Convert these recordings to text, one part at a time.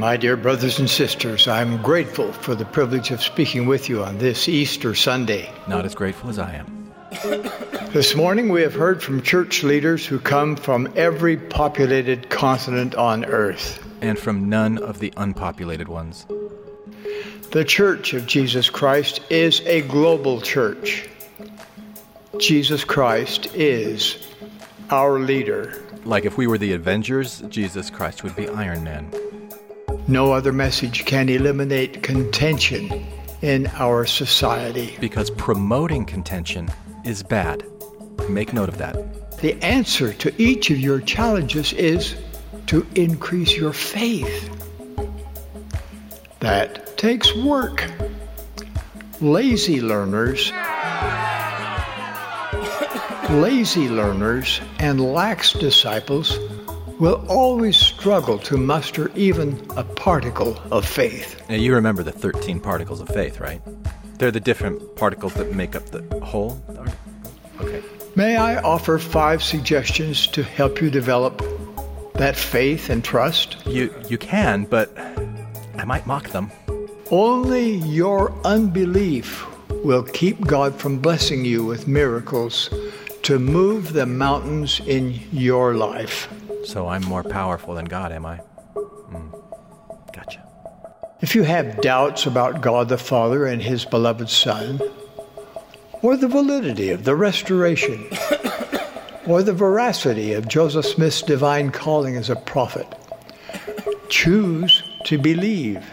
My dear brothers and sisters, I'm grateful for the privilege of speaking with you on this Easter Sunday. Not as grateful as I am. This morning we have heard from church leaders who come from every populated continent on earth. And from none of the unpopulated ones. The Church of Jesus Christ is a global church. Jesus Christ is our leader. Like if we were the Avengers, Jesus Christ would be Iron Man. No other message can eliminate contention in our society. Because promoting contention is bad. Make note of that. The answer to each of your challenges is to increase your faith. That takes work. Lazy learners lazy learners and lax disciples will always struggle to muster even a particle of faith. Now, you remember the 13 particles of faith, right? They're the different particles that make up the whole. Okay. May I offer five suggestions to help you develop that faith and trust? You you can, but I might mock them. Only your unbelief will keep God from blessing you with miracles to move the mountains in your life. So I'm more powerful than God, am I? Mm. Gotcha. If you have doubts about God the Father and His beloved Son, or the validity of the restoration, or the veracity of Joseph Smith's divine calling as a prophet, choose to believe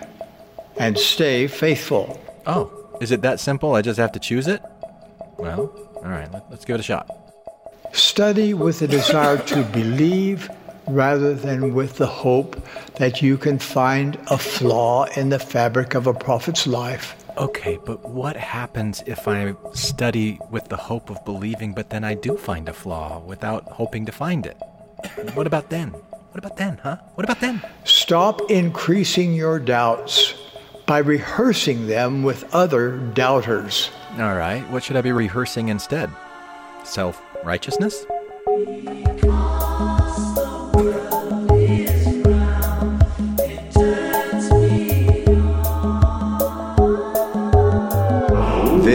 and stay faithful. Oh, is it that simple? I just have to choose it? Well, all right, let's give it a shot. Study with the desire to believe rather than with the hope that you can find a flaw in the fabric of a prophet's life. Okay, but what happens if I study with the hope of believing, but then I do find a flaw without hoping to find it? What about then? What about then, huh? What about then? Stop increasing your doubts by rehearsing them with other doubters. All right, what should I be rehearsing instead? Self righteousness?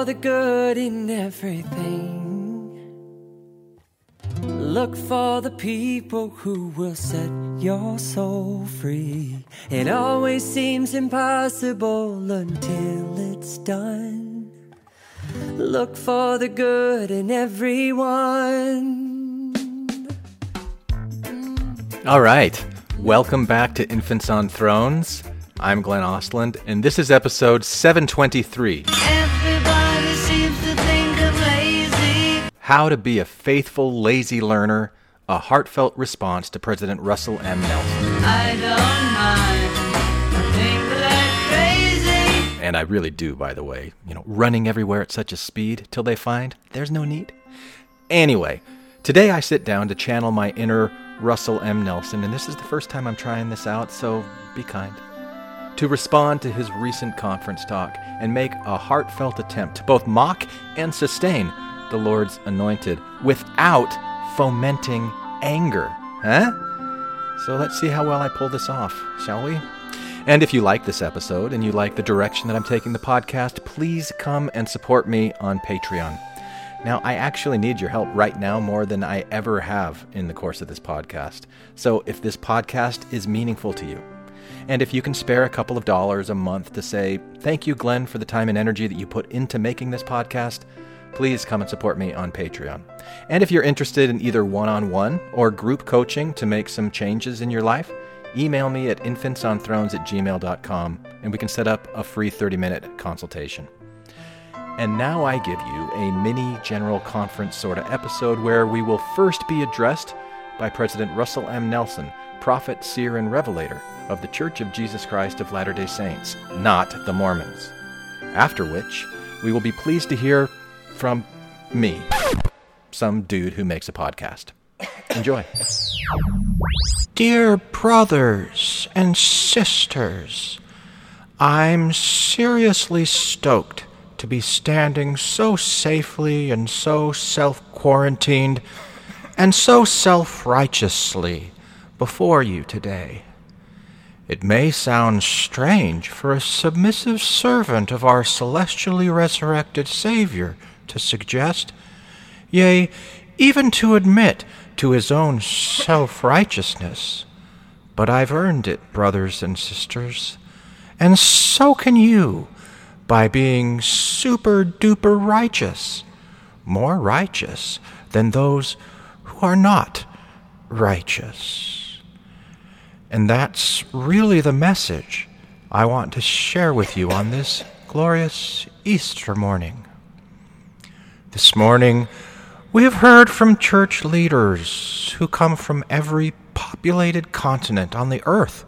Look for the good in everything. Look for the people who will set your soul free. It always seems impossible until it's done. Look for the good in everyone. All right. Welcome back to Infants on Thrones. I'm Glenn Ostlund, and this is episode 723 How to Be a Faithful Lazy Learner, a heartfelt response to President Russell M. Nelson. I don't mind. Think that crazy. And I really do, by the way. You know, running everywhere at such a speed till they find there's no need. Anyway, today I sit down to channel my inner Russell M. Nelson, and this is the first time I'm trying this out, so be kind. To respond to his recent conference talk and make a heartfelt attempt to both mock and sustain the Lord's anointed without fomenting anger. Huh? So let's see how well I pull this off, shall we? And if you like this episode and you like the direction that I'm taking the podcast, please come and support me on Patreon. Now, I actually need your help right now more than I ever have in the course of this podcast. So, if this podcast is meaningful to you, and if you can spare a couple of dollars a month to say, thank you, Glenn, for the time and energy that you put into making this podcast, please come and support me on Patreon. And if you're interested in either one on one or group coaching to make some changes in your life, email me at infantsonthrones at gmail.com and we can set up a free 30 minute consultation. And now I give you a mini general conference sort of episode where we will first be addressed by President Russell M. Nelson, prophet, seer, and revelator of the Church of Jesus Christ of Latter day Saints, not the Mormons. After which, we will be pleased to hear from me, some dude who makes a podcast. Enjoy. Dear brothers and sisters, I'm seriously stoked to be standing so safely and so self quarantined and so self righteously before you today. It may sound strange for a submissive servant of our celestially resurrected Savior to suggest, yea, even to admit to his own self righteousness. But I've earned it, brothers and sisters, and so can you by being super duper righteous, more righteous than those who are not righteous. And that's really the message I want to share with you on this glorious Easter morning. This morning, we have heard from church leaders who come from every populated continent on the earth.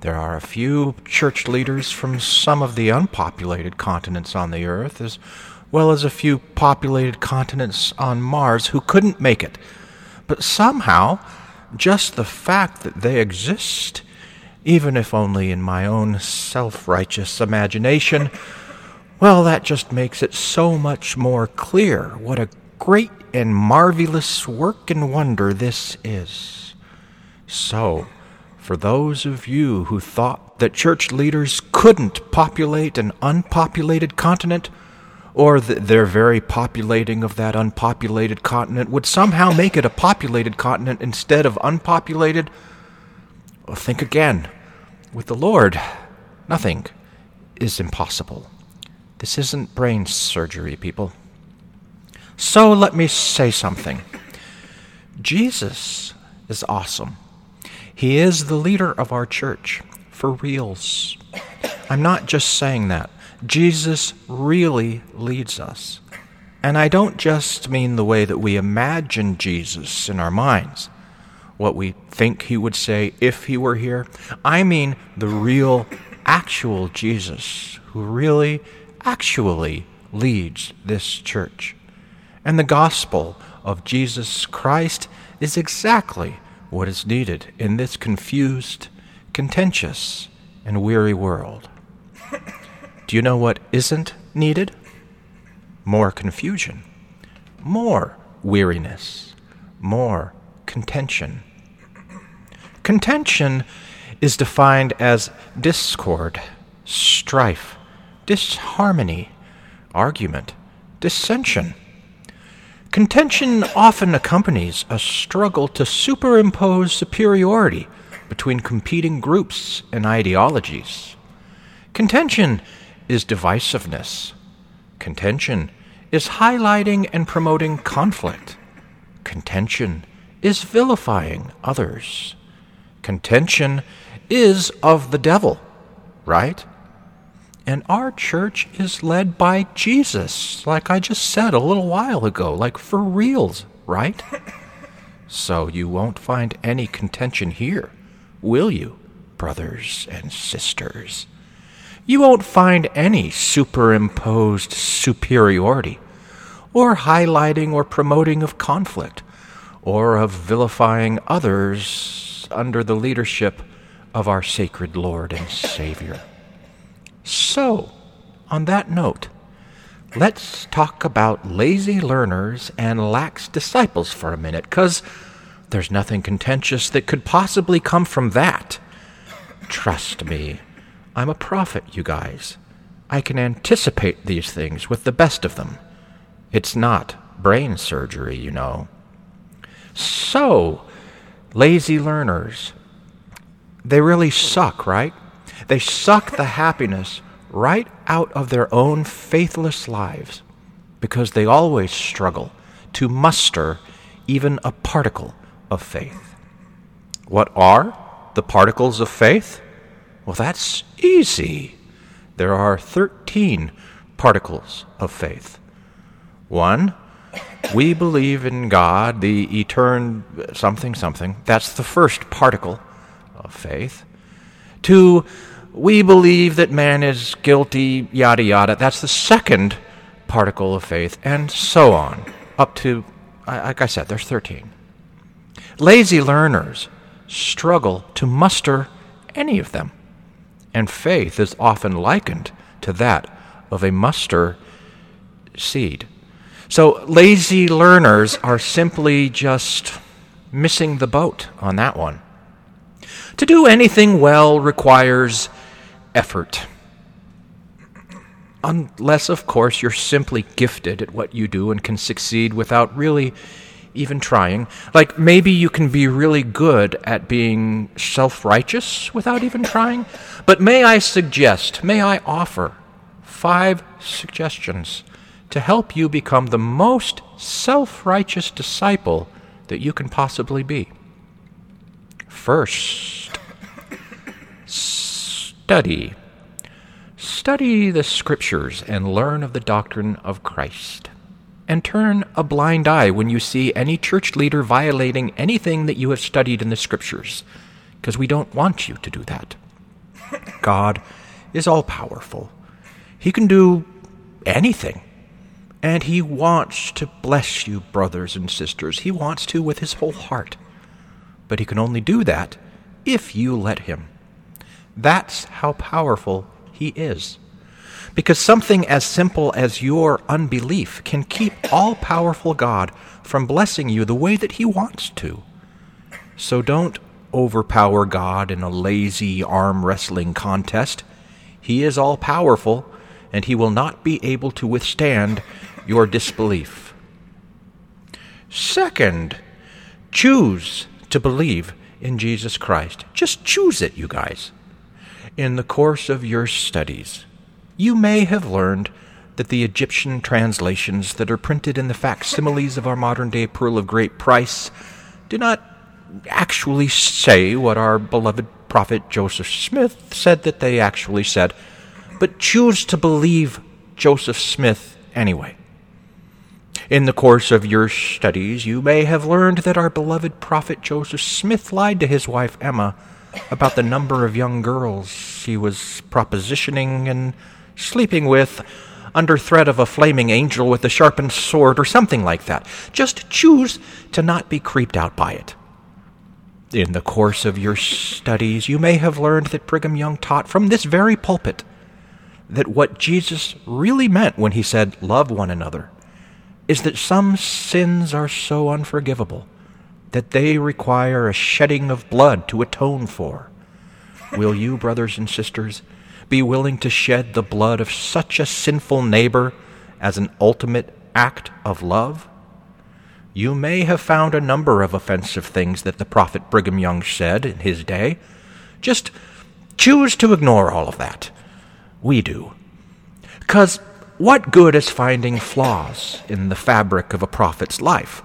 There are a few church leaders from some of the unpopulated continents on the earth, as well as a few populated continents on Mars who couldn't make it. But somehow, just the fact that they exist, even if only in my own self righteous imagination, well, that just makes it so much more clear what a great and marvelous work and wonder this is. So, for those of you who thought that church leaders couldn't populate an unpopulated continent, or that their very populating of that unpopulated continent would somehow make it a populated continent instead of unpopulated, well, think again. With the Lord, nothing is impossible. This isn't brain surgery, people. So let me say something. Jesus is awesome. He is the leader of our church, for reals. I'm not just saying that. Jesus really leads us. And I don't just mean the way that we imagine Jesus in our minds, what we think he would say if he were here. I mean the real, actual Jesus who really, actually leads this church. And the gospel of Jesus Christ is exactly what is needed in this confused, contentious, and weary world. Do you know what isn't needed? More confusion, more weariness, more contention. Contention is defined as discord, strife, disharmony, argument, dissension. Contention often accompanies a struggle to superimpose superiority between competing groups and ideologies. Contention is divisiveness. Contention is highlighting and promoting conflict. Contention is vilifying others. Contention is of the devil, right? And our church is led by Jesus, like I just said a little while ago, like for reals, right? So you won't find any contention here, will you, brothers and sisters? You won't find any superimposed superiority, or highlighting or promoting of conflict, or of vilifying others under the leadership of our sacred Lord and Savior. So, on that note, let's talk about lazy learners and lax disciples for a minute, because there's nothing contentious that could possibly come from that. Trust me, I'm a prophet, you guys. I can anticipate these things with the best of them. It's not brain surgery, you know. So, lazy learners, they really suck, right? They suck the happiness right out of their own faithless lives because they always struggle to muster even a particle of faith. What are the particles of faith? Well, that's easy. There are 13 particles of faith. One, We believe in God, the etern something something. That's the first particle of faith. Two, we believe that man is guilty, yada yada. That's the second particle of faith, and so on, up to, like I said, there's 13. Lazy learners struggle to muster any of them, and faith is often likened to that of a muster seed. So lazy learners are simply just missing the boat on that one. To do anything well requires effort. Unless, of course, you're simply gifted at what you do and can succeed without really even trying. Like maybe you can be really good at being self righteous without even trying. But may I suggest, may I offer five suggestions to help you become the most self righteous disciple that you can possibly be? First, study. Study the Scriptures and learn of the doctrine of Christ. And turn a blind eye when you see any church leader violating anything that you have studied in the Scriptures, because we don't want you to do that. God is all powerful, He can do anything. And He wants to bless you, brothers and sisters. He wants to with His whole heart. But He can only do that if you let Him. That's how powerful He is. Because something as simple as your unbelief can keep all powerful God from blessing you the way that He wants to. So don't overpower God in a lazy arm wrestling contest. He is all powerful, and He will not be able to withstand your disbelief. Second, choose to believe in Jesus Christ. Just choose it, you guys. In the course of your studies, you may have learned that the Egyptian translations that are printed in the facsimiles of our modern day Pearl of Great Price do not actually say what our beloved prophet Joseph Smith said that they actually said, but choose to believe Joseph Smith anyway. In the course of your studies, you may have learned that our beloved prophet Joseph Smith lied to his wife Emma about the number of young girls he was propositioning and sleeping with under threat of a flaming angel with a sharpened sword or something like that. Just choose to not be creeped out by it. In the course of your studies, you may have learned that Brigham Young taught from this very pulpit that what Jesus really meant when he said, Love one another, is that some sins are so unforgivable that they require a shedding of blood to atone for. Will you, brothers and sisters, be willing to shed the blood of such a sinful neighbor as an ultimate act of love? You may have found a number of offensive things that the prophet Brigham Young said in his day. Just choose to ignore all of that. We do. Because what good is finding flaws in the fabric of a prophet's life?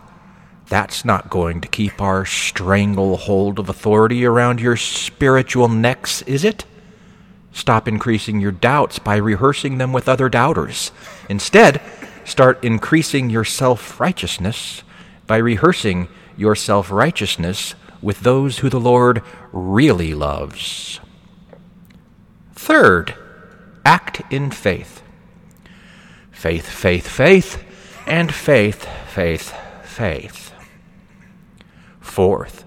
That's not going to keep our stranglehold of authority around your spiritual necks, is it? Stop increasing your doubts by rehearsing them with other doubters. Instead, start increasing your self righteousness by rehearsing your self righteousness with those who the Lord really loves. Third, act in faith. Faith, faith, faith, and faith, faith, faith. Fourth,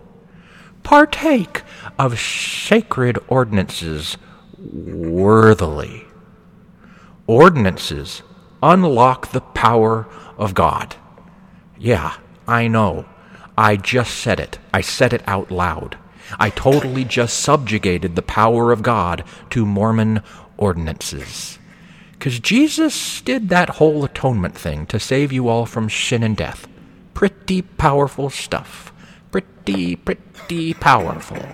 partake of sacred ordinances worthily. Ordinances unlock the power of God. Yeah, I know. I just said it. I said it out loud. I totally just subjugated the power of God to Mormon ordinances. Because Jesus did that whole atonement thing to save you all from sin and death. Pretty powerful stuff. Pretty, pretty powerful.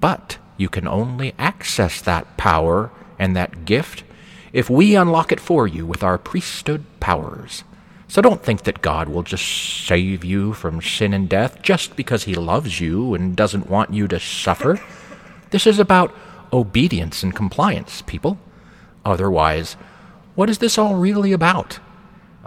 But you can only access that power and that gift if we unlock it for you with our priesthood powers. So don't think that God will just save you from sin and death just because he loves you and doesn't want you to suffer. This is about obedience and compliance, people. Otherwise, what is this all really about?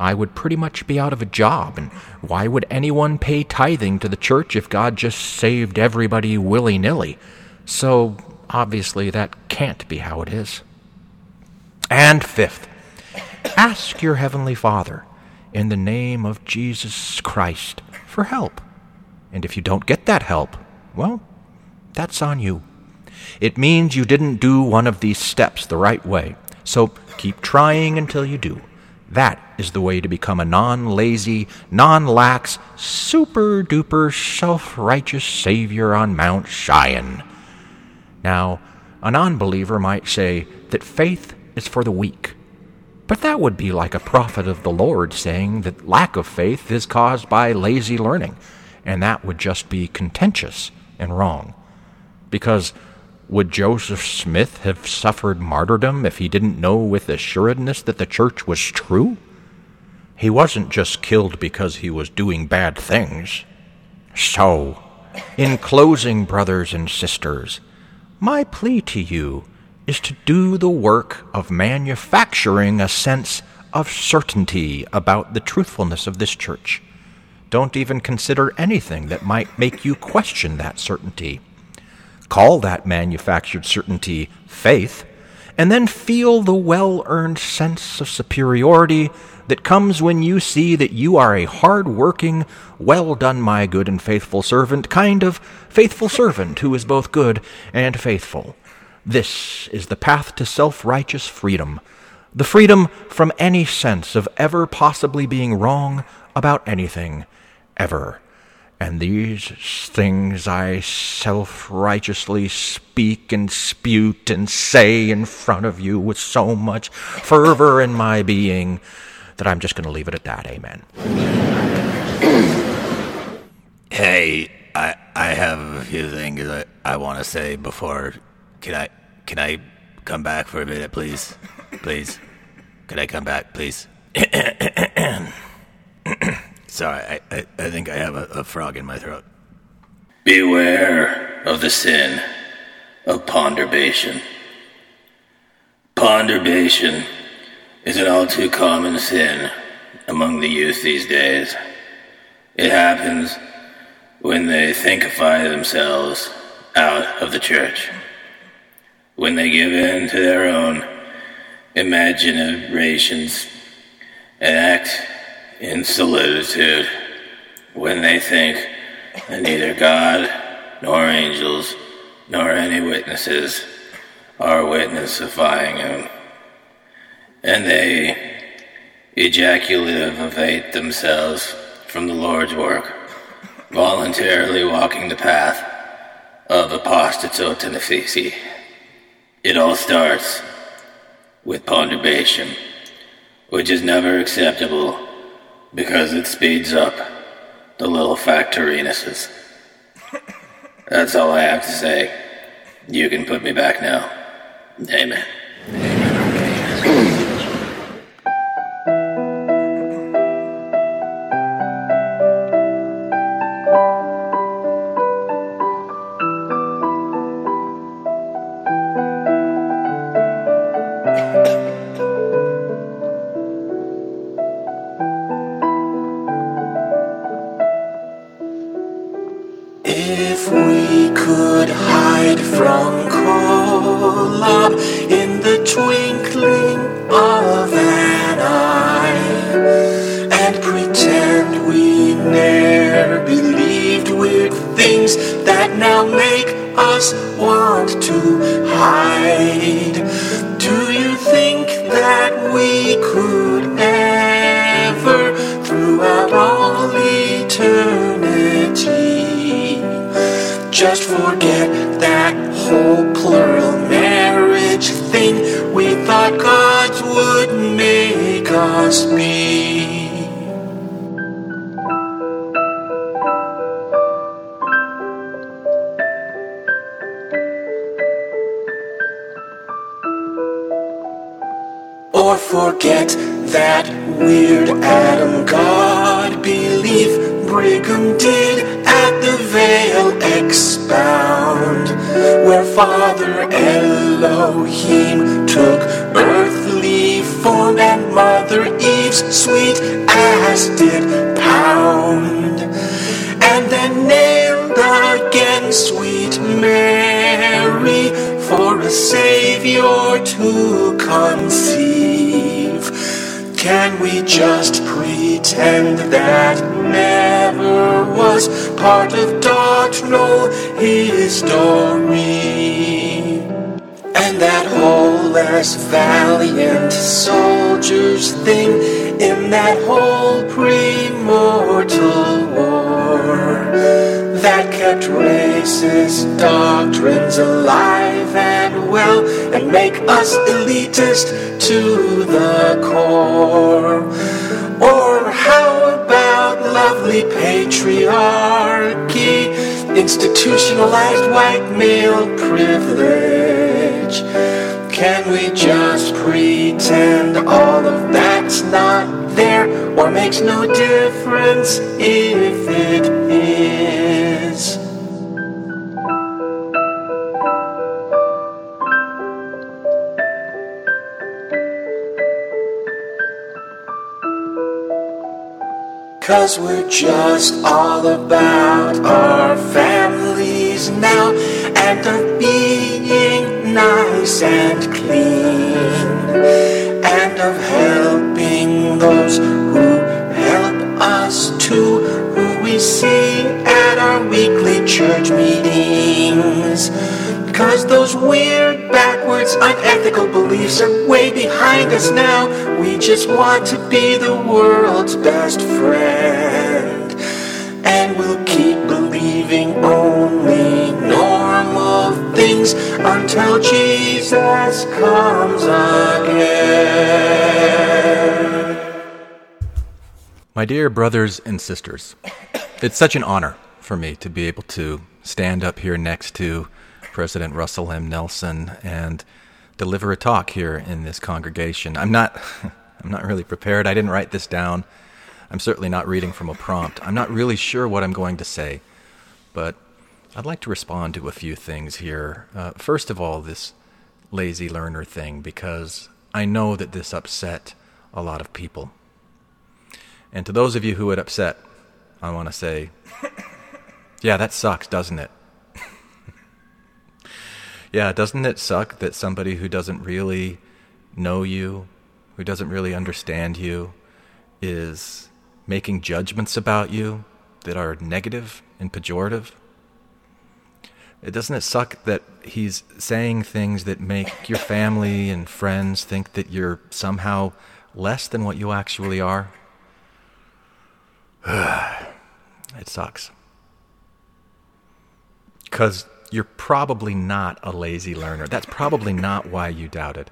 I would pretty much be out of a job, and why would anyone pay tithing to the church if God just saved everybody willy nilly? So, obviously, that can't be how it is. And fifth, ask your Heavenly Father in the name of Jesus Christ for help. And if you don't get that help, well, that's on you. It means you didn't do one of these steps the right way. So keep trying until you do. That is the way to become a non lazy, non lax, super duper self righteous Savior on Mount Cheyenne. Now, a non believer might say that faith is for the weak. But that would be like a prophet of the Lord saying that lack of faith is caused by lazy learning, and that would just be contentious and wrong. Because would Joseph Smith have suffered martyrdom if he didn't know with assuredness that the church was true? He wasn't just killed because he was doing bad things. So, in closing, brothers and sisters, my plea to you is to do the work of manufacturing a sense of certainty about the truthfulness of this church. Don't even consider anything that might make you question that certainty. Call that manufactured certainty faith, and then feel the well earned sense of superiority that comes when you see that you are a hard working, well done, my good and faithful servant, kind of faithful servant who is both good and faithful. This is the path to self righteous freedom, the freedom from any sense of ever possibly being wrong about anything, ever. And these things I self righteously speak and spute and say in front of you with so much fervor in my being that I'm just going to leave it at that. Amen. Hey, I I have a few things I, I want to say before can I can I come back for a minute, please? Please. Can I come back, please? Sorry, I, I, I think I have a, a frog in my throat. Beware of the sin of ponderbation. Ponderbation is an all too common sin among the youth these days. It happens when they thinkify themselves out of the church when they give in to their own imaginations and act in solitude, when they think that neither God nor angels nor any witnesses are witnessifying him, and they ejaculativate themselves from the Lord's work, voluntarily walking the path of apostatotennephy. It all starts with ponderation, which is never acceptable because it speeds up the little factorinuses. That's all I have to say. You can put me back now. Amen. Did at the veil expound, where Father Elohim took earthly form and Mother Eve's sweet ass did pound, and then nailed against sweet Mary for a Savior to conceive. Can we just pretend that never was part of doctrinal history? And that whole less valiant soldiers thing in that whole premortal war that kept racist doctrines alive and well and make us elitist to the core. Lovely patriarchy, institutionalized white male privilege? Can we just pretend all of that's not there or makes no difference if it is? Cause we're just all about our families now and of being nice and clean and of helping those who help us too, who we see at our weekly church meetings. Cause those weird, backwards, unethical beliefs are way behind us now. Just want to be the world's best friend. And we'll keep believing only normal things until Jesus comes again. My dear brothers and sisters, it's such an honor for me to be able to stand up here next to President Russell M. Nelson and deliver a talk here in this congregation. I'm not I'm not really prepared. I didn't write this down. I'm certainly not reading from a prompt. I'm not really sure what I'm going to say, but I'd like to respond to a few things here. Uh, first of all, this lazy learner thing, because I know that this upset a lot of people. And to those of you who it upset, I want to say, yeah, that sucks, doesn't it? yeah, doesn't it suck that somebody who doesn't really know you, who doesn't really understand you, is making judgments about you that are negative and pejorative? It doesn't it suck that he's saying things that make your family and friends think that you're somehow less than what you actually are? it sucks. Because you're probably not a lazy learner. That's probably not why you doubted.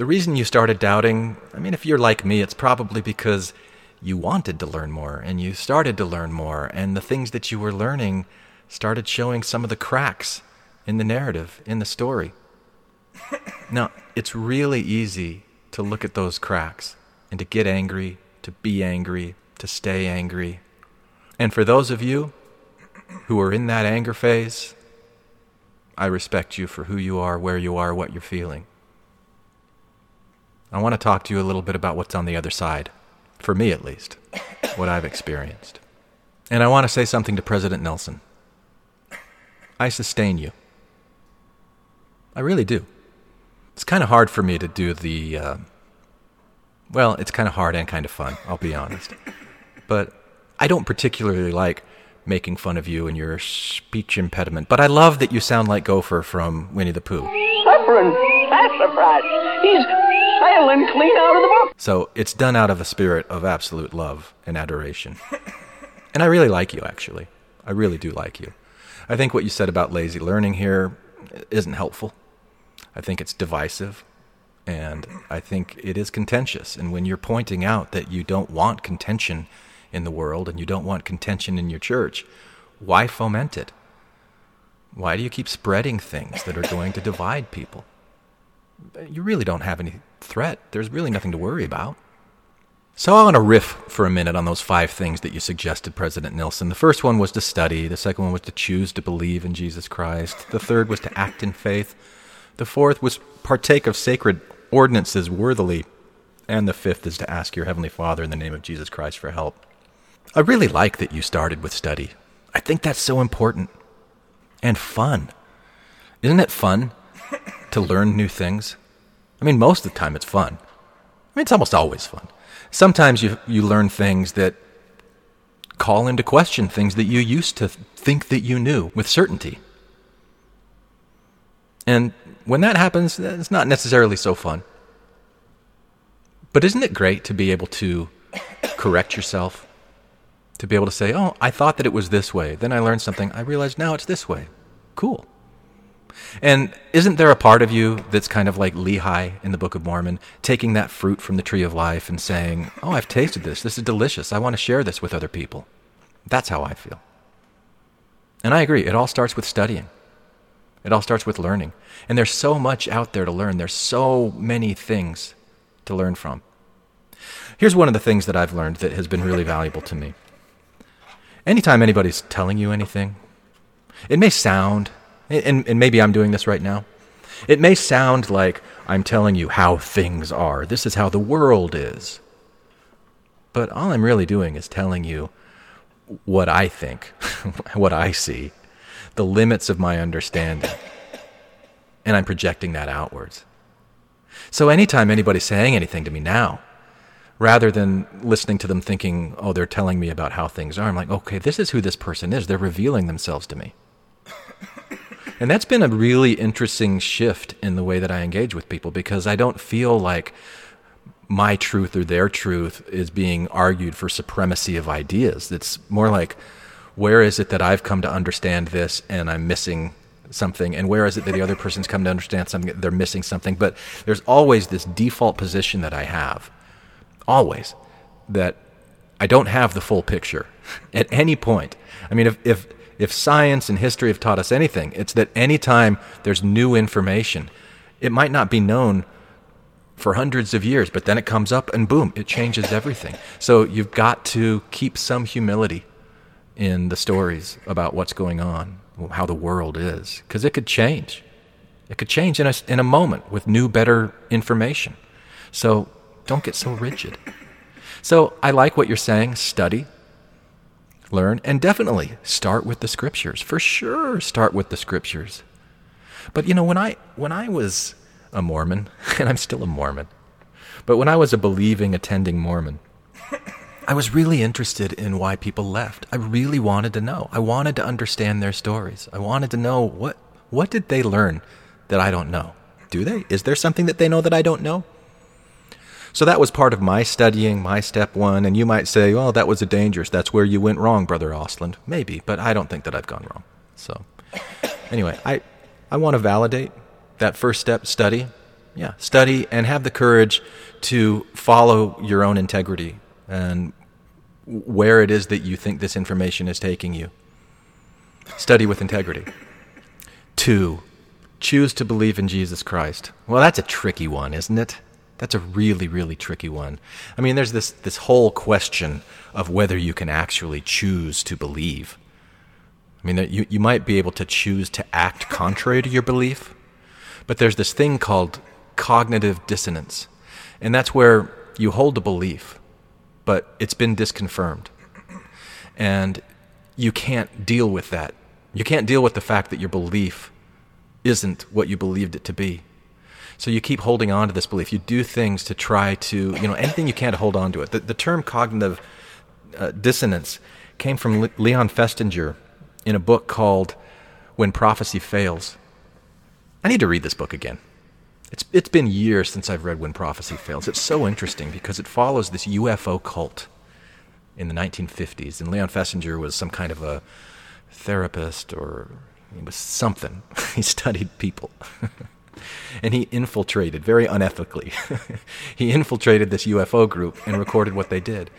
The reason you started doubting, I mean, if you're like me, it's probably because you wanted to learn more and you started to learn more, and the things that you were learning started showing some of the cracks in the narrative, in the story. now, it's really easy to look at those cracks and to get angry, to be angry, to stay angry. And for those of you who are in that anger phase, I respect you for who you are, where you are, what you're feeling. I want to talk to you a little bit about what's on the other side, for me at least, what I've experienced. And I want to say something to President Nelson. I sustain you. I really do. It's kind of hard for me to do the. Uh, well, it's kind of hard and kind of fun, I'll be honest. But I don't particularly like making fun of you and your speech impediment, but I love that you sound like Gopher from Winnie the Pooh. Suffering sassafras. He's clean out of the book. So it's done out of a spirit of absolute love and adoration. and I really like you, actually. I really do like you. I think what you said about lazy learning here isn't helpful. I think it's divisive. And I think it is contentious. And when you're pointing out that you don't want contention in the world and you don't want contention in your church, why foment it? Why do you keep spreading things that are going to divide people? You really don't have any threat. There's really nothing to worry about. So I want to riff for a minute on those five things that you suggested, President Nelson. The first one was to study. The second one was to choose to believe in Jesus Christ. The third was to act in faith. The fourth was partake of sacred ordinances worthily. And the fifth is to ask your Heavenly Father in the name of Jesus Christ for help. I really like that you started with study. I think that's so important and fun. Isn't it fun to learn new things, I mean, most of the time it's fun. I mean, it's almost always fun. Sometimes you, you learn things that call into question things that you used to think that you knew with certainty. And when that happens, it's not necessarily so fun. But isn't it great to be able to correct yourself? To be able to say, oh, I thought that it was this way. Then I learned something. I realized now it's this way. Cool. And isn't there a part of you that's kind of like Lehi in the Book of Mormon, taking that fruit from the tree of life and saying, Oh, I've tasted this. This is delicious. I want to share this with other people. That's how I feel. And I agree. It all starts with studying, it all starts with learning. And there's so much out there to learn, there's so many things to learn from. Here's one of the things that I've learned that has been really valuable to me. Anytime anybody's telling you anything, it may sound and, and maybe I'm doing this right now. It may sound like I'm telling you how things are. This is how the world is. But all I'm really doing is telling you what I think, what I see, the limits of my understanding. And I'm projecting that outwards. So anytime anybody's saying anything to me now, rather than listening to them thinking, oh, they're telling me about how things are, I'm like, okay, this is who this person is. They're revealing themselves to me. And that's been a really interesting shift in the way that I engage with people because I don't feel like my truth or their truth is being argued for supremacy of ideas. It's more like, where is it that I've come to understand this and I'm missing something? And where is it that the other person's come to understand something, they're missing something? But there's always this default position that I have, always, that I don't have the full picture at any point. I mean, if, if if science and history have taught us anything, it's that anytime there's new information, it might not be known for hundreds of years, but then it comes up and boom, it changes everything. So you've got to keep some humility in the stories about what's going on, how the world is, because it could change. It could change in a, in a moment with new, better information. So don't get so rigid. So I like what you're saying. Study, learn, and definitely start with the scriptures. For sure, start with the scriptures. But you know, when I when I was a Mormon, and I'm still a Mormon, but when I was a believing, attending Mormon, I was really interested in why people left. I really wanted to know. I wanted to understand their stories. I wanted to know what what did they learn that I don't know? Do they? Is there something that they know that I don't know? So that was part of my studying, my step one. And you might say, well, that was a dangerous. That's where you went wrong, Brother Ostlund. Maybe, but I don't think that I've gone wrong. So anyway, I, I want to validate that first step study. Yeah, study and have the courage to follow your own integrity and where it is that you think this information is taking you. Study with integrity. Two, choose to believe in Jesus Christ. Well, that's a tricky one, isn't it? That's a really, really tricky one. I mean, there's this, this whole question of whether you can actually choose to believe. I mean, you, you might be able to choose to act contrary to your belief, but there's this thing called cognitive dissonance. And that's where you hold a belief, but it's been disconfirmed. And you can't deal with that. You can't deal with the fact that your belief isn't what you believed it to be. So you keep holding on to this belief. You do things to try to, you know, anything you can to hold on to it. The, the term cognitive uh, dissonance came from Le- Leon Festinger in a book called When Prophecy Fails. I need to read this book again. It's, it's been years since I've read When Prophecy Fails. It's so interesting because it follows this UFO cult in the 1950s. And Leon Festinger was some kind of a therapist or he was something. he studied people. and he infiltrated very unethically. he infiltrated this UFO group and recorded what they did.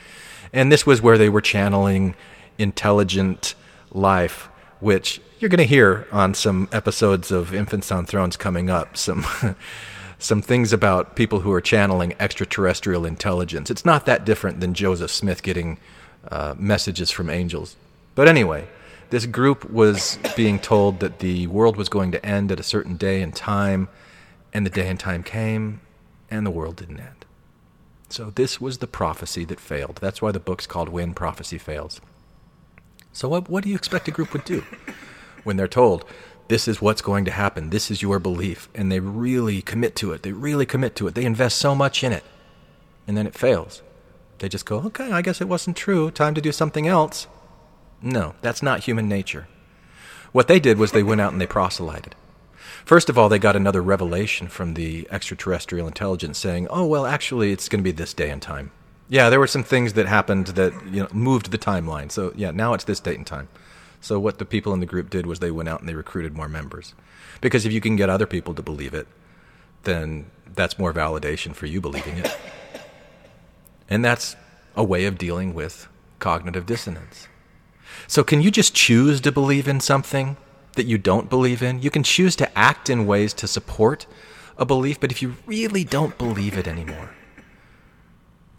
And this was where they were channeling intelligent life, which you're going to hear on some episodes of Infants on Thrones coming up. Some. some things about people who are channeling extraterrestrial intelligence. It's not that different than Joseph Smith getting uh, messages from angels. But anyway, this group was being told that the world was going to end at a certain day and time, and the day and time came, and the world didn't end. So this was the prophecy that failed. That's why the book's called When Prophecy Fails. So what, what do you expect a group would do when they're told this is what's going to happen. This is your belief. And they really commit to it. They really commit to it. They invest so much in it. And then it fails. They just go, okay, I guess it wasn't true. Time to do something else. No, that's not human nature. What they did was they went out and they proselyted. First of all, they got another revelation from the extraterrestrial intelligence saying, oh, well, actually, it's going to be this day and time. Yeah, there were some things that happened that you know, moved the timeline. So, yeah, now it's this date and time. So what the people in the group did was they went out and they recruited more members. Because if you can get other people to believe it, then that's more validation for you believing it. And that's a way of dealing with cognitive dissonance. So can you just choose to believe in something that you don't believe in? You can choose to act in ways to support a belief, but if you really don't believe it anymore,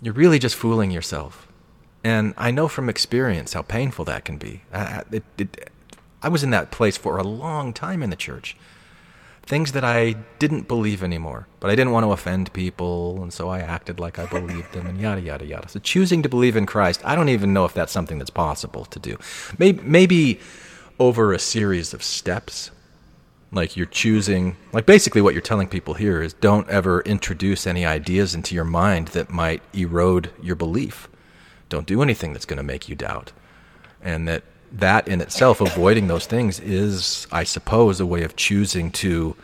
you're really just fooling yourself. And I know from experience how painful that can be. I, it, it, I was in that place for a long time in the church. Things that I didn't believe anymore, but I didn't want to offend people, and so I acted like I believed them, and yada, yada, yada. So choosing to believe in Christ, I don't even know if that's something that's possible to do. Maybe, maybe over a series of steps, like you're choosing, like basically what you're telling people here is don't ever introduce any ideas into your mind that might erode your belief don't do anything that's going to make you doubt. And that that in itself, avoiding those things, is, I suppose, a way of choosing to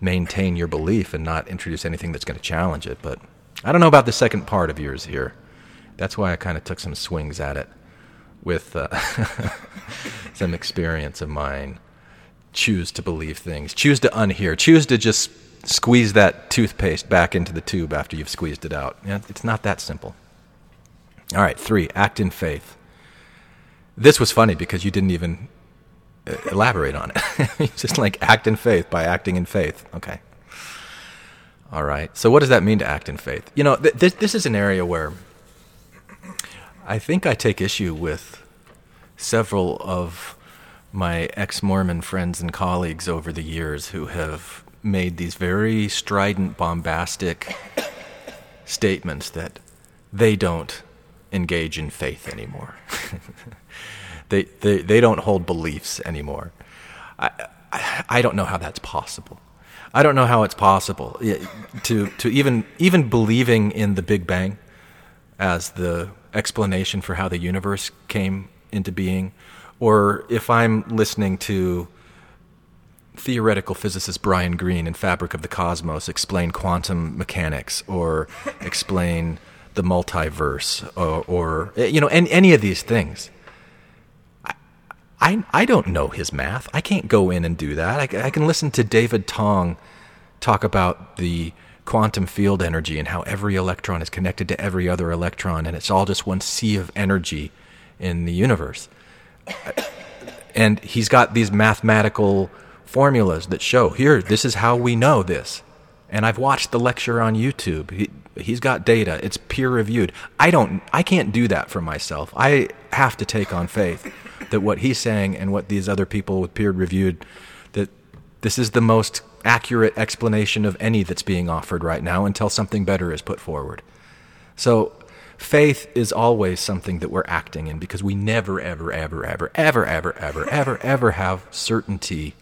maintain your belief and not introduce anything that's going to challenge it. But I don't know about the second part of yours here. That's why I kind of took some swings at it with uh, some experience of mine. Choose to believe things, choose to unhear, choose to just squeeze that toothpaste back into the tube after you've squeezed it out. It's not that simple. All right, three, act in faith. This was funny because you didn't even uh, elaborate on it. just like act in faith by acting in faith. Okay. All right. So, what does that mean to act in faith? You know, th- this, this is an area where I think I take issue with several of my ex Mormon friends and colleagues over the years who have made these very strident, bombastic statements that they don't engage in faith anymore. they, they, they don't hold beliefs anymore. I, I, I don't know how that's possible. I don't know how it's possible to, to even, even believing in the Big Bang as the explanation for how the universe came into being, or if I'm listening to theoretical physicist Brian Greene in Fabric of the Cosmos explain quantum mechanics or explain the multiverse uh, or, or you know any, any of these things. I, I, I don't know his math. I can't go in and do that. I, I can listen to David Tong talk about the quantum field energy and how every electron is connected to every other electron and it's all just one sea of energy in the universe. And he's got these mathematical formulas that show here, this is how we know this. And I've watched the lecture on YouTube. He, he's got data. It's peer reviewed. I don't I can't do that for myself. I have to take on faith that what he's saying and what these other people with peer reviewed that this is the most accurate explanation of any that's being offered right now until something better is put forward. So faith is always something that we're acting in because we never ever ever ever ever ever ever ever ever have certainty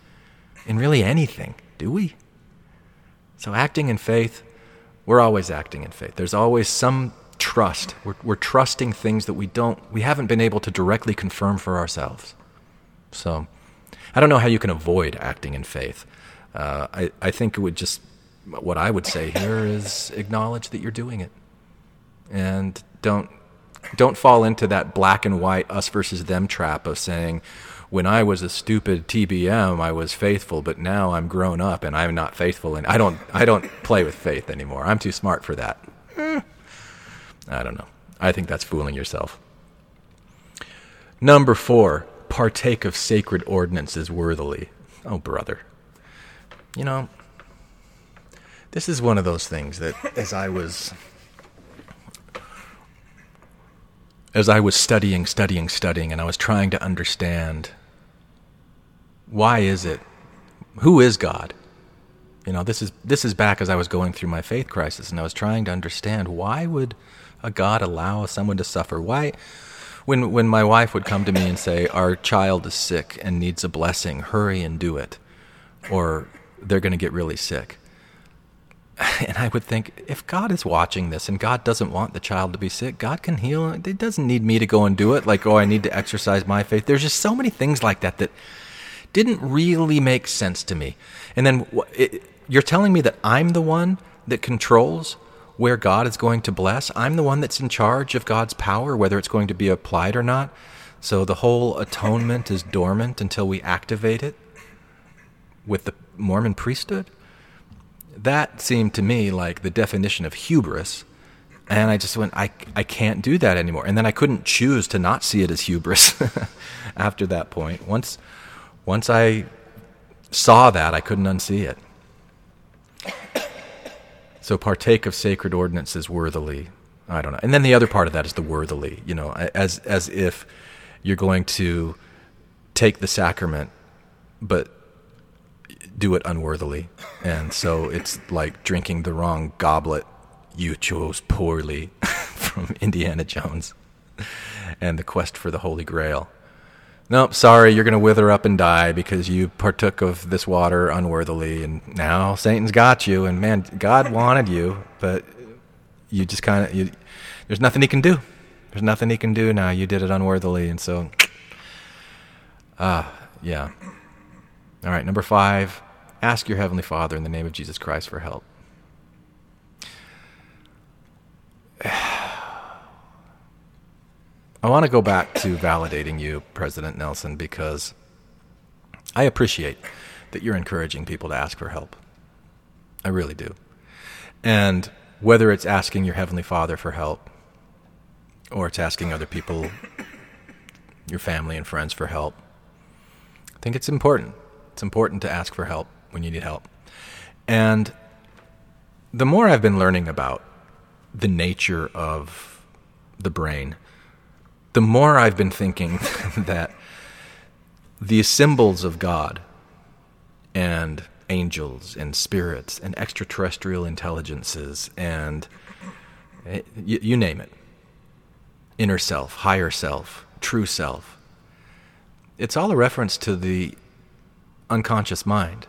in really anything, do we? So acting in faith we're always acting in faith. There's always some trust. We're, we're trusting things that we don't, we haven't been able to directly confirm for ourselves. So I don't know how you can avoid acting in faith. Uh, I, I think it would just, what I would say here is acknowledge that you're doing it. And don't, don't fall into that black and white us versus them trap of saying, when I was a stupid TBM, I was faithful, but now I'm grown up and I'm not faithful, and I don't I don't play with faith anymore. I'm too smart for that. Eh, I don't know. I think that's fooling yourself. Number four, partake of sacred ordinances worthily. Oh, brother. You know, this is one of those things that as I was as I was studying, studying, studying, and I was trying to understand why is it? Who is God? You know, this is this is back as I was going through my faith crisis and I was trying to understand why would a God allow someone to suffer? Why when when my wife would come to me and say our child is sick and needs a blessing, hurry and do it. or they're going to get really sick. And I would think if God is watching this and God doesn't want the child to be sick, God can heal. It doesn't need me to go and do it. Like, oh, I need to exercise my faith. There's just so many things like that that didn't really make sense to me. And then it, you're telling me that I'm the one that controls where God is going to bless. I'm the one that's in charge of God's power, whether it's going to be applied or not. So the whole atonement is dormant until we activate it with the Mormon priesthood. That seemed to me like the definition of hubris. And I just went, I, I can't do that anymore. And then I couldn't choose to not see it as hubris after that point. Once, once I saw that, I couldn't unsee it. So partake of sacred ordinances worthily. I don't know. And then the other part of that is the worthily, you know, as as if you're going to take the sacrament but do it unworthily. And so it's like drinking the wrong goblet you chose poorly from Indiana Jones and the quest for the Holy Grail. Nope, sorry, you're going to wither up and die because you partook of this water unworthily, and now Satan's got you. And man, God wanted you, but you just kind of, there's nothing he can do. There's nothing he can do now. You did it unworthily, and so, ah, uh, yeah. All right, number five, ask your Heavenly Father in the name of Jesus Christ for help. I want to go back to validating you, President Nelson, because I appreciate that you're encouraging people to ask for help. I really do. And whether it's asking your Heavenly Father for help, or it's asking other people, your family and friends, for help, I think it's important. It's important to ask for help when you need help. And the more I've been learning about the nature of the brain, the more I've been thinking that the symbols of God and angels and spirits and extraterrestrial intelligences and eh, you, you name it inner self, higher self, true self. It's all a reference to the unconscious mind.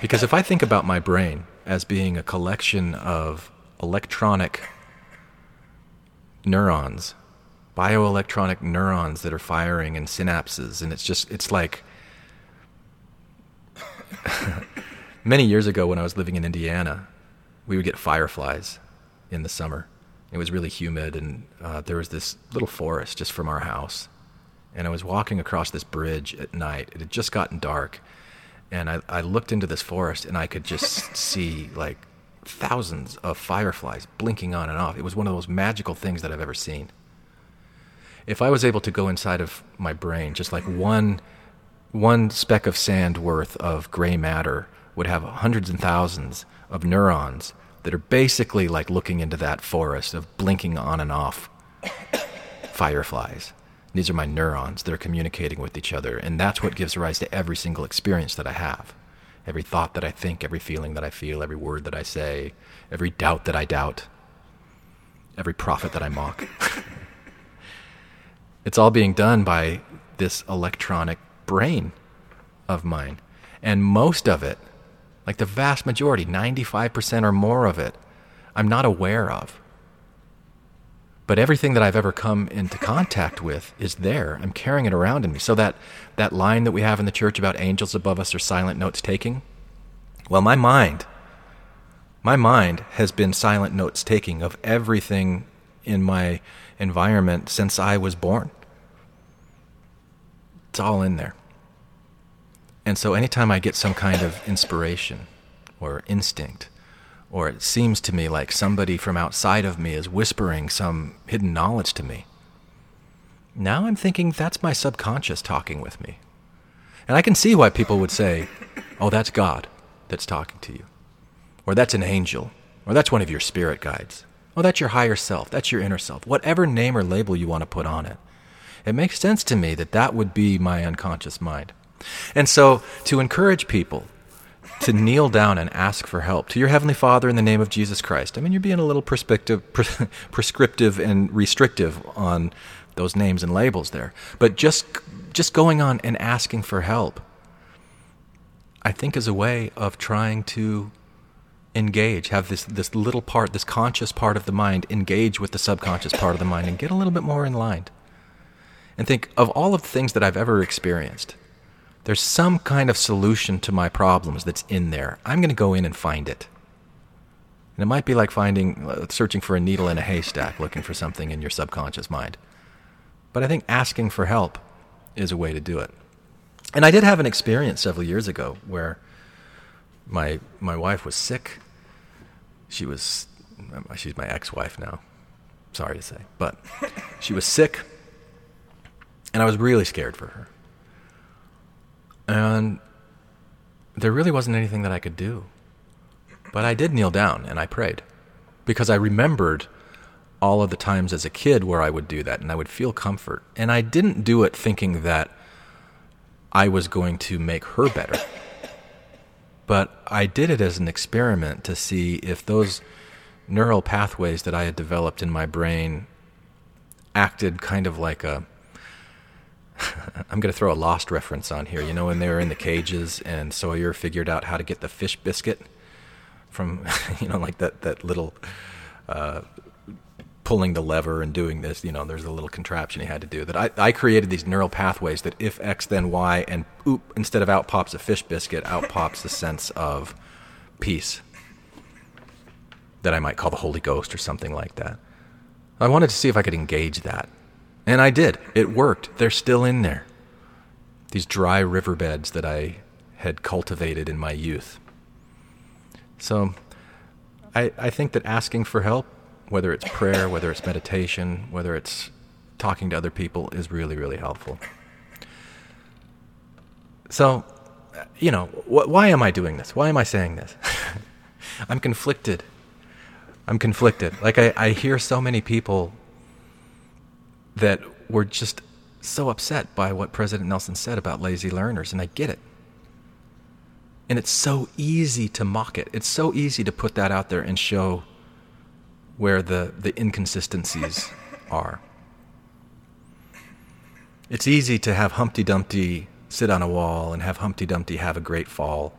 Because if I think about my brain as being a collection of electronic neurons bioelectronic neurons that are firing and synapses and it's just it's like many years ago when I was living in Indiana we would get fireflies in the summer. It was really humid and uh, there was this little forest just from our house. And I was walking across this bridge at night. It had just gotten dark and I, I looked into this forest and I could just see like thousands of fireflies blinking on and off. It was one of those magical things that I've ever seen if I was able to go inside of my brain, just like one one speck of sand worth of gray matter would have hundreds and thousands of neurons that are basically like looking into that forest of blinking on and off fireflies. These are my neurons that are communicating with each other, and that's what gives rise to every single experience that I have. Every thought that I think, every feeling that I feel, every word that I say, every doubt that I doubt, every prophet that I mock. It's all being done by this electronic brain of mine. And most of it, like the vast majority, 95% or more of it, I'm not aware of. But everything that I've ever come into contact with is there. I'm carrying it around in me. So that, that line that we have in the church about angels above us are silent notes taking, well, my mind, my mind has been silent notes taking of everything in my environment since I was born. It's all in there. And so anytime I get some kind of inspiration or instinct, or it seems to me like somebody from outside of me is whispering some hidden knowledge to me, now I'm thinking that's my subconscious talking with me. And I can see why people would say, oh, that's God that's talking to you. Or that's an angel. Or that's one of your spirit guides. Oh, that's your higher self. That's your inner self. Whatever name or label you want to put on it. It makes sense to me that that would be my unconscious mind. And so to encourage people to kneel down and ask for help to your Heavenly Father in the name of Jesus Christ. I mean, you're being a little prescriptive, pre- prescriptive and restrictive on those names and labels there. But just, just going on and asking for help I think is a way of trying to engage, have this, this little part, this conscious part of the mind engage with the subconscious part of the mind and get a little bit more in line. And think of all of the things that I've ever experienced. There's some kind of solution to my problems that's in there. I'm going to go in and find it. And it might be like finding, uh, searching for a needle in a haystack, looking for something in your subconscious mind. But I think asking for help is a way to do it. And I did have an experience several years ago where my my wife was sick. She was she's my ex-wife now. Sorry to say, but she was sick, and I was really scared for her. And there really wasn't anything that I could do. But I did kneel down and I prayed because I remembered all of the times as a kid where I would do that and I would feel comfort. And I didn't do it thinking that I was going to make her better. But I did it as an experiment to see if those neural pathways that I had developed in my brain acted kind of like a. I'm going to throw a lost reference on here. You know, when they were in the cages and Sawyer figured out how to get the fish biscuit from, you know, like that, that little uh, pulling the lever and doing this, you know, there's a little contraption he had to do. That I, I created these neural pathways that if X then Y and oop, instead of out pops a fish biscuit, out pops the sense of peace that I might call the Holy Ghost or something like that. I wanted to see if I could engage that. And I did. It worked. They're still in there. These dry riverbeds that I had cultivated in my youth. So I, I think that asking for help whether it's prayer, whether it's meditation, whether it's talking to other people, is really, really helpful. So, you know, wh- why am I doing this? Why am I saying this? I'm conflicted. I'm conflicted. Like, I, I hear so many people that were just so upset by what President Nelson said about lazy learners, and I get it. And it's so easy to mock it. It's so easy to put that out there and show where the, the inconsistencies are. It's easy to have Humpty Dumpty sit on a wall and have Humpty Dumpty have a great fall.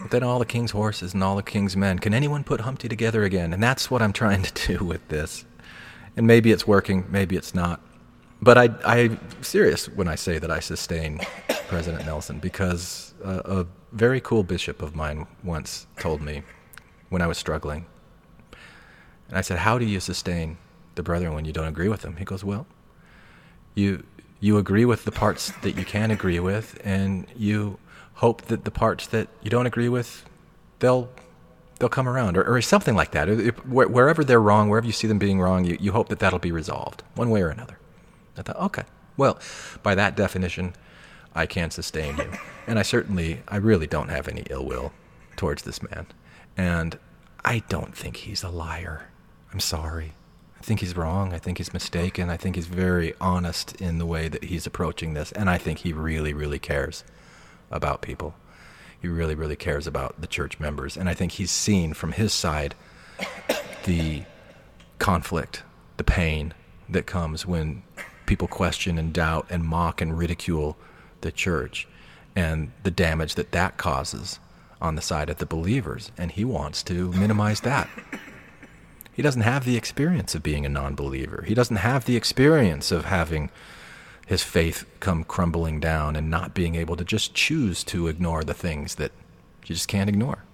But then all the king's horses and all the king's men, can anyone put Humpty together again? And that's what I'm trying to do with this. And maybe it's working, maybe it's not. But I, I'm serious when I say that I sustain President Nelson because a, a very cool bishop of mine once told me when I was struggling and I said, How do you sustain the brethren when you don't agree with them? He goes, Well, you you agree with the parts that you can agree with, and you hope that the parts that you don't agree with, they'll they'll come around, or, or something like that. wherever they're wrong, wherever you see them being wrong, you, you hope that that'll be resolved one way or another. I thought, okay, well, by that definition, I can sustain you, and I certainly, I really don't have any ill will towards this man, and I don't think he's a liar. I'm sorry. I think he's wrong. I think he's mistaken. I think he's very honest in the way that he's approaching this. And I think he really, really cares about people. He really, really cares about the church members. And I think he's seen from his side the conflict, the pain that comes when people question and doubt and mock and ridicule the church and the damage that that causes on the side of the believers. And he wants to minimize that. He doesn't have the experience of being a non believer. He doesn't have the experience of having his faith come crumbling down and not being able to just choose to ignore the things that you just can't ignore.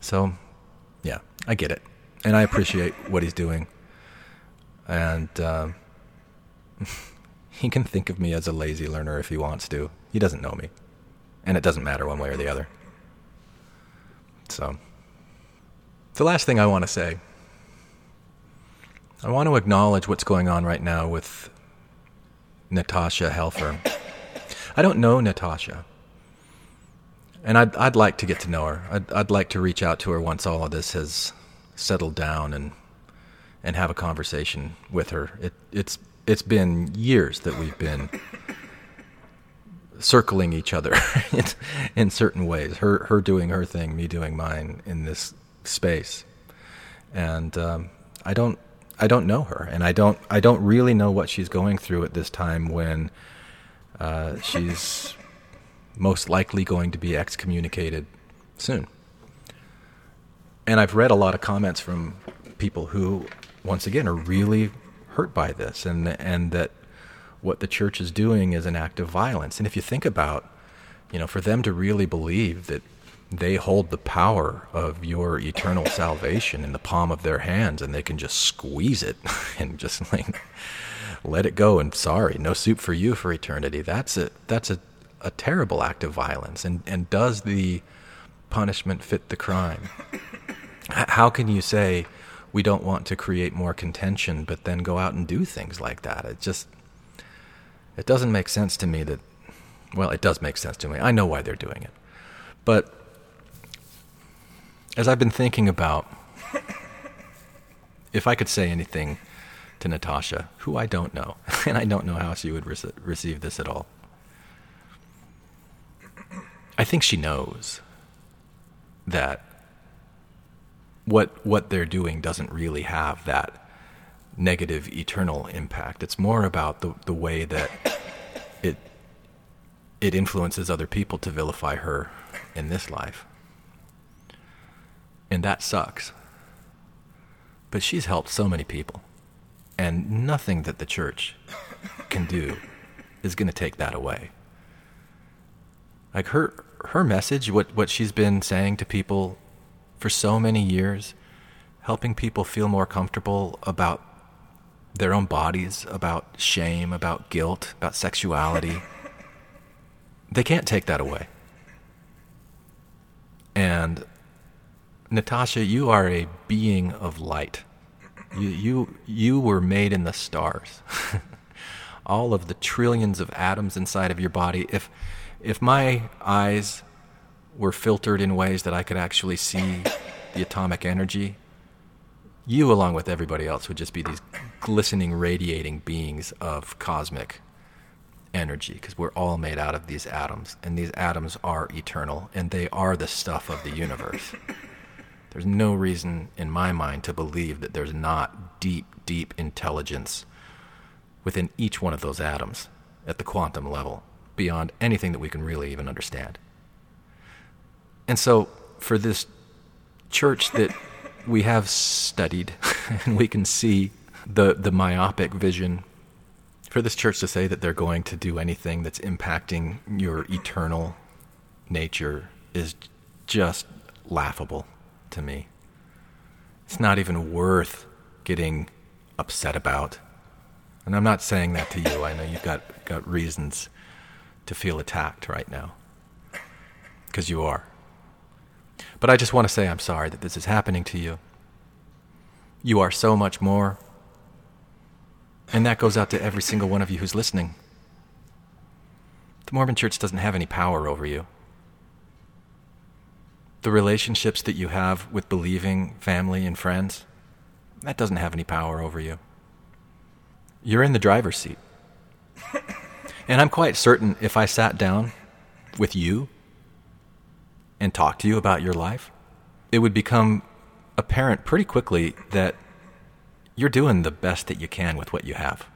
So, yeah, I get it. And I appreciate what he's doing. And um, he can think of me as a lazy learner if he wants to. He doesn't know me. And it doesn't matter one way or the other. So, the last thing I want to say I want to acknowledge what's going on right now with Natasha Helfer. I don't know Natasha. And I'd, I'd like to get to know her. I'd, I'd like to reach out to her once all of this has settled down and, and have a conversation with her. It, it's, it's been years that we've been circling each other in, in certain ways. Her, her doing her thing, me doing mine in this space. And um, I don't I don't know her, and I don't I don't really know what she's going through at this time when uh, she's most likely going to be excommunicated soon. And I've read a lot of comments from people who, once again, are really hurt by this and, and that what the church is doing is an act of violence. And if you think about, you know, for them to really believe that they hold the power of your eternal salvation in the palm of their hands and they can just squeeze it and just like let it go and sorry, no soup for you for eternity. That's a that's a, a terrible act of violence. And and does the punishment fit the crime? How can you say we don't want to create more contention, but then go out and do things like that? It just it doesn't make sense to me that well, it does make sense to me. I know why they're doing it. But as I've been thinking about if I could say anything to Natasha, who I don't know, and I don't know how she would re- receive this at all. I think she knows that what what they're doing doesn't really have that negative eternal impact. It's more about the the way that it it influences other people to vilify her in this life. And that sucks. But she's helped so many people. And nothing that the church can do is going to take that away. Like her her message, what what she's been saying to people for so many years, helping people feel more comfortable about their own bodies, about shame, about guilt, about sexuality. they can't take that away. And Natasha, you are a being of light. You, you, you were made in the stars. All of the trillions of atoms inside of your body. If, if my eyes were filtered in ways that I could actually see the atomic energy, you, along with everybody else, would just be these glistening, radiating beings of cosmic energy because we're all made out of these atoms, and these atoms are eternal, and they are the stuff of the universe. There's no reason in my mind to believe that there's not deep, deep intelligence within each one of those atoms at the quantum level beyond anything that we can really even understand. And so, for this church that we have studied and we can see the, the myopic vision, for this church to say that they're going to do anything that's impacting your eternal nature is just laughable to me. It's not even worth getting upset about. And I'm not saying that to you. I know you've got, got reasons to feel attacked right now. Because you are. But I just want to say I'm sorry that this is happening to you. You are so much more. And that goes out to every single one of you who's listening. The Mormon Church doesn't have any power over you the relationships that you have with believing family and friends, that doesn't have any power over you. You're in the driver's seat. and I'm quite certain if I sat down with you and talked to you about your life, it would become apparent pretty quickly that you're doing the best that you can with what you have.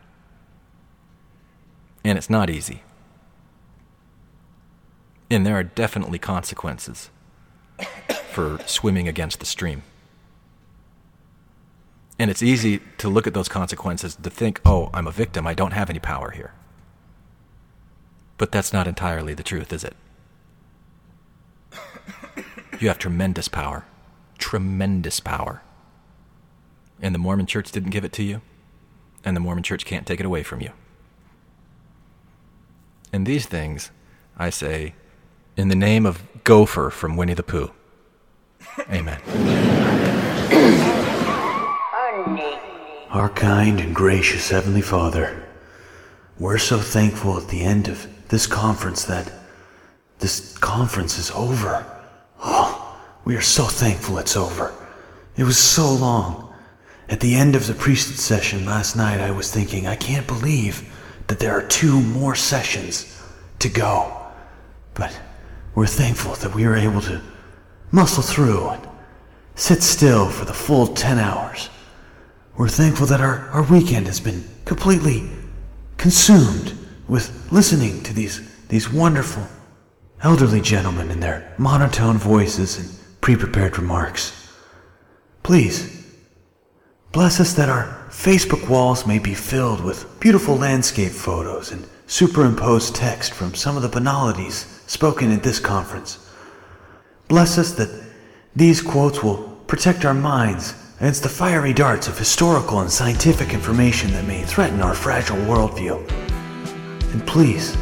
And it's not easy. And there are definitely consequences for swimming against the stream. And it's easy to look at those consequences to think, oh, I'm a victim. I don't have any power here. But that's not entirely the truth, is it? You have tremendous power. Tremendous power. And the Mormon church didn't give it to you, and the Mormon church can't take it away from you. And these things, I say, in the name of Gopher from Winnie the Pooh. Amen. Our kind and gracious Heavenly Father, we're so thankful at the end of this conference that this conference is over. Oh, we are so thankful it's over. It was so long. At the end of the priesthood session last night, I was thinking, I can't believe that there are two more sessions to go. But we're thankful that we were able to muscle through and sit still for the full 10 hours. We're thankful that our, our weekend has been completely consumed with listening to these, these wonderful elderly gentlemen in their monotone voices and pre prepared remarks. Please, bless us that our Facebook walls may be filled with beautiful landscape photos and superimposed text from some of the banalities spoken at this conference. Bless us that these quotes will protect our minds against the fiery darts of historical and scientific information that may threaten our fragile worldview. And please,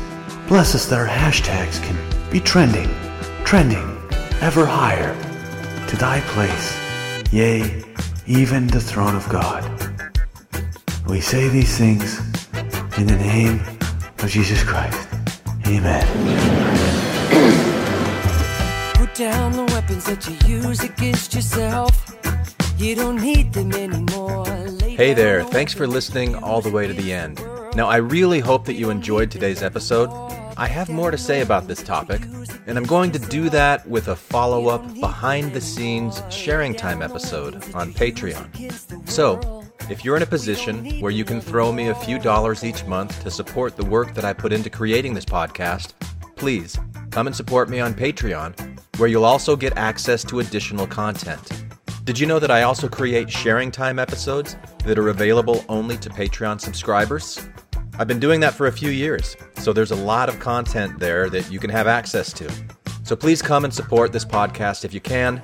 bless us that our hashtags can be trending, trending ever higher to thy place, yea, even the throne of God. We say these things in the name of Jesus Christ. Amen. Down the weapons that you use against yourself. You don't need them anymore. Lay Hey there, thanks for listening all the way to the end. Now, I really hope that you enjoyed today's episode. I have more to say about this topic, and I'm going to do that with a follow up behind the scenes sharing time episode on Patreon. So, if you're in a position where you can throw me a few dollars each month to support the work that I put into creating this podcast, please come and support me on Patreon, where you'll also get access to additional content. Did you know that I also create sharing time episodes that are available only to Patreon subscribers? I've been doing that for a few years, so there's a lot of content there that you can have access to. So please come and support this podcast if you can.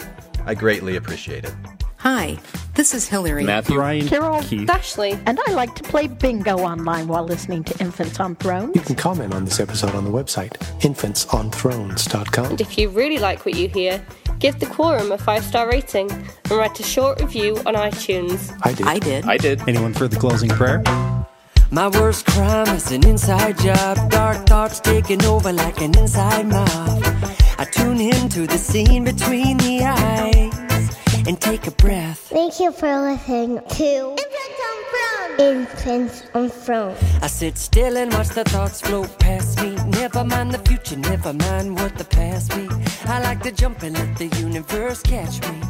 I greatly appreciate it. Hi, this is Hillary. Matthew. Ryan. Carol. Keith. Ashley. And I like to play bingo online while listening to Infants on Thrones. You can comment on this episode on the website, infantsonthrones.com. And if you really like what you hear, give the quorum a five star rating and write a short review on iTunes. I did. I did. I did. Anyone for the closing prayer? My worst crime is an inside job. Dark thoughts taking over like an inside mob. I tune into the scene between the eyes and take a breath. Thank you for listening to Infants on Throne. I sit still and watch the thoughts flow past me. Never mind the future, never mind what the past be. I like to jump and let the universe catch me.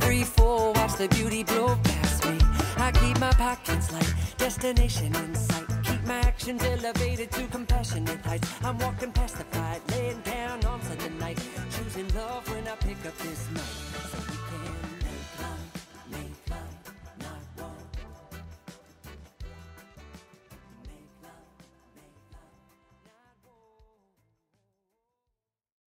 Free fall, watch the beauty blow past me. I keep my pockets light, destination in sight. Keep my actions elevated to compassionate heights. I'm walking past the fight, laying down on Sunday night. Choosing love when I pick up this.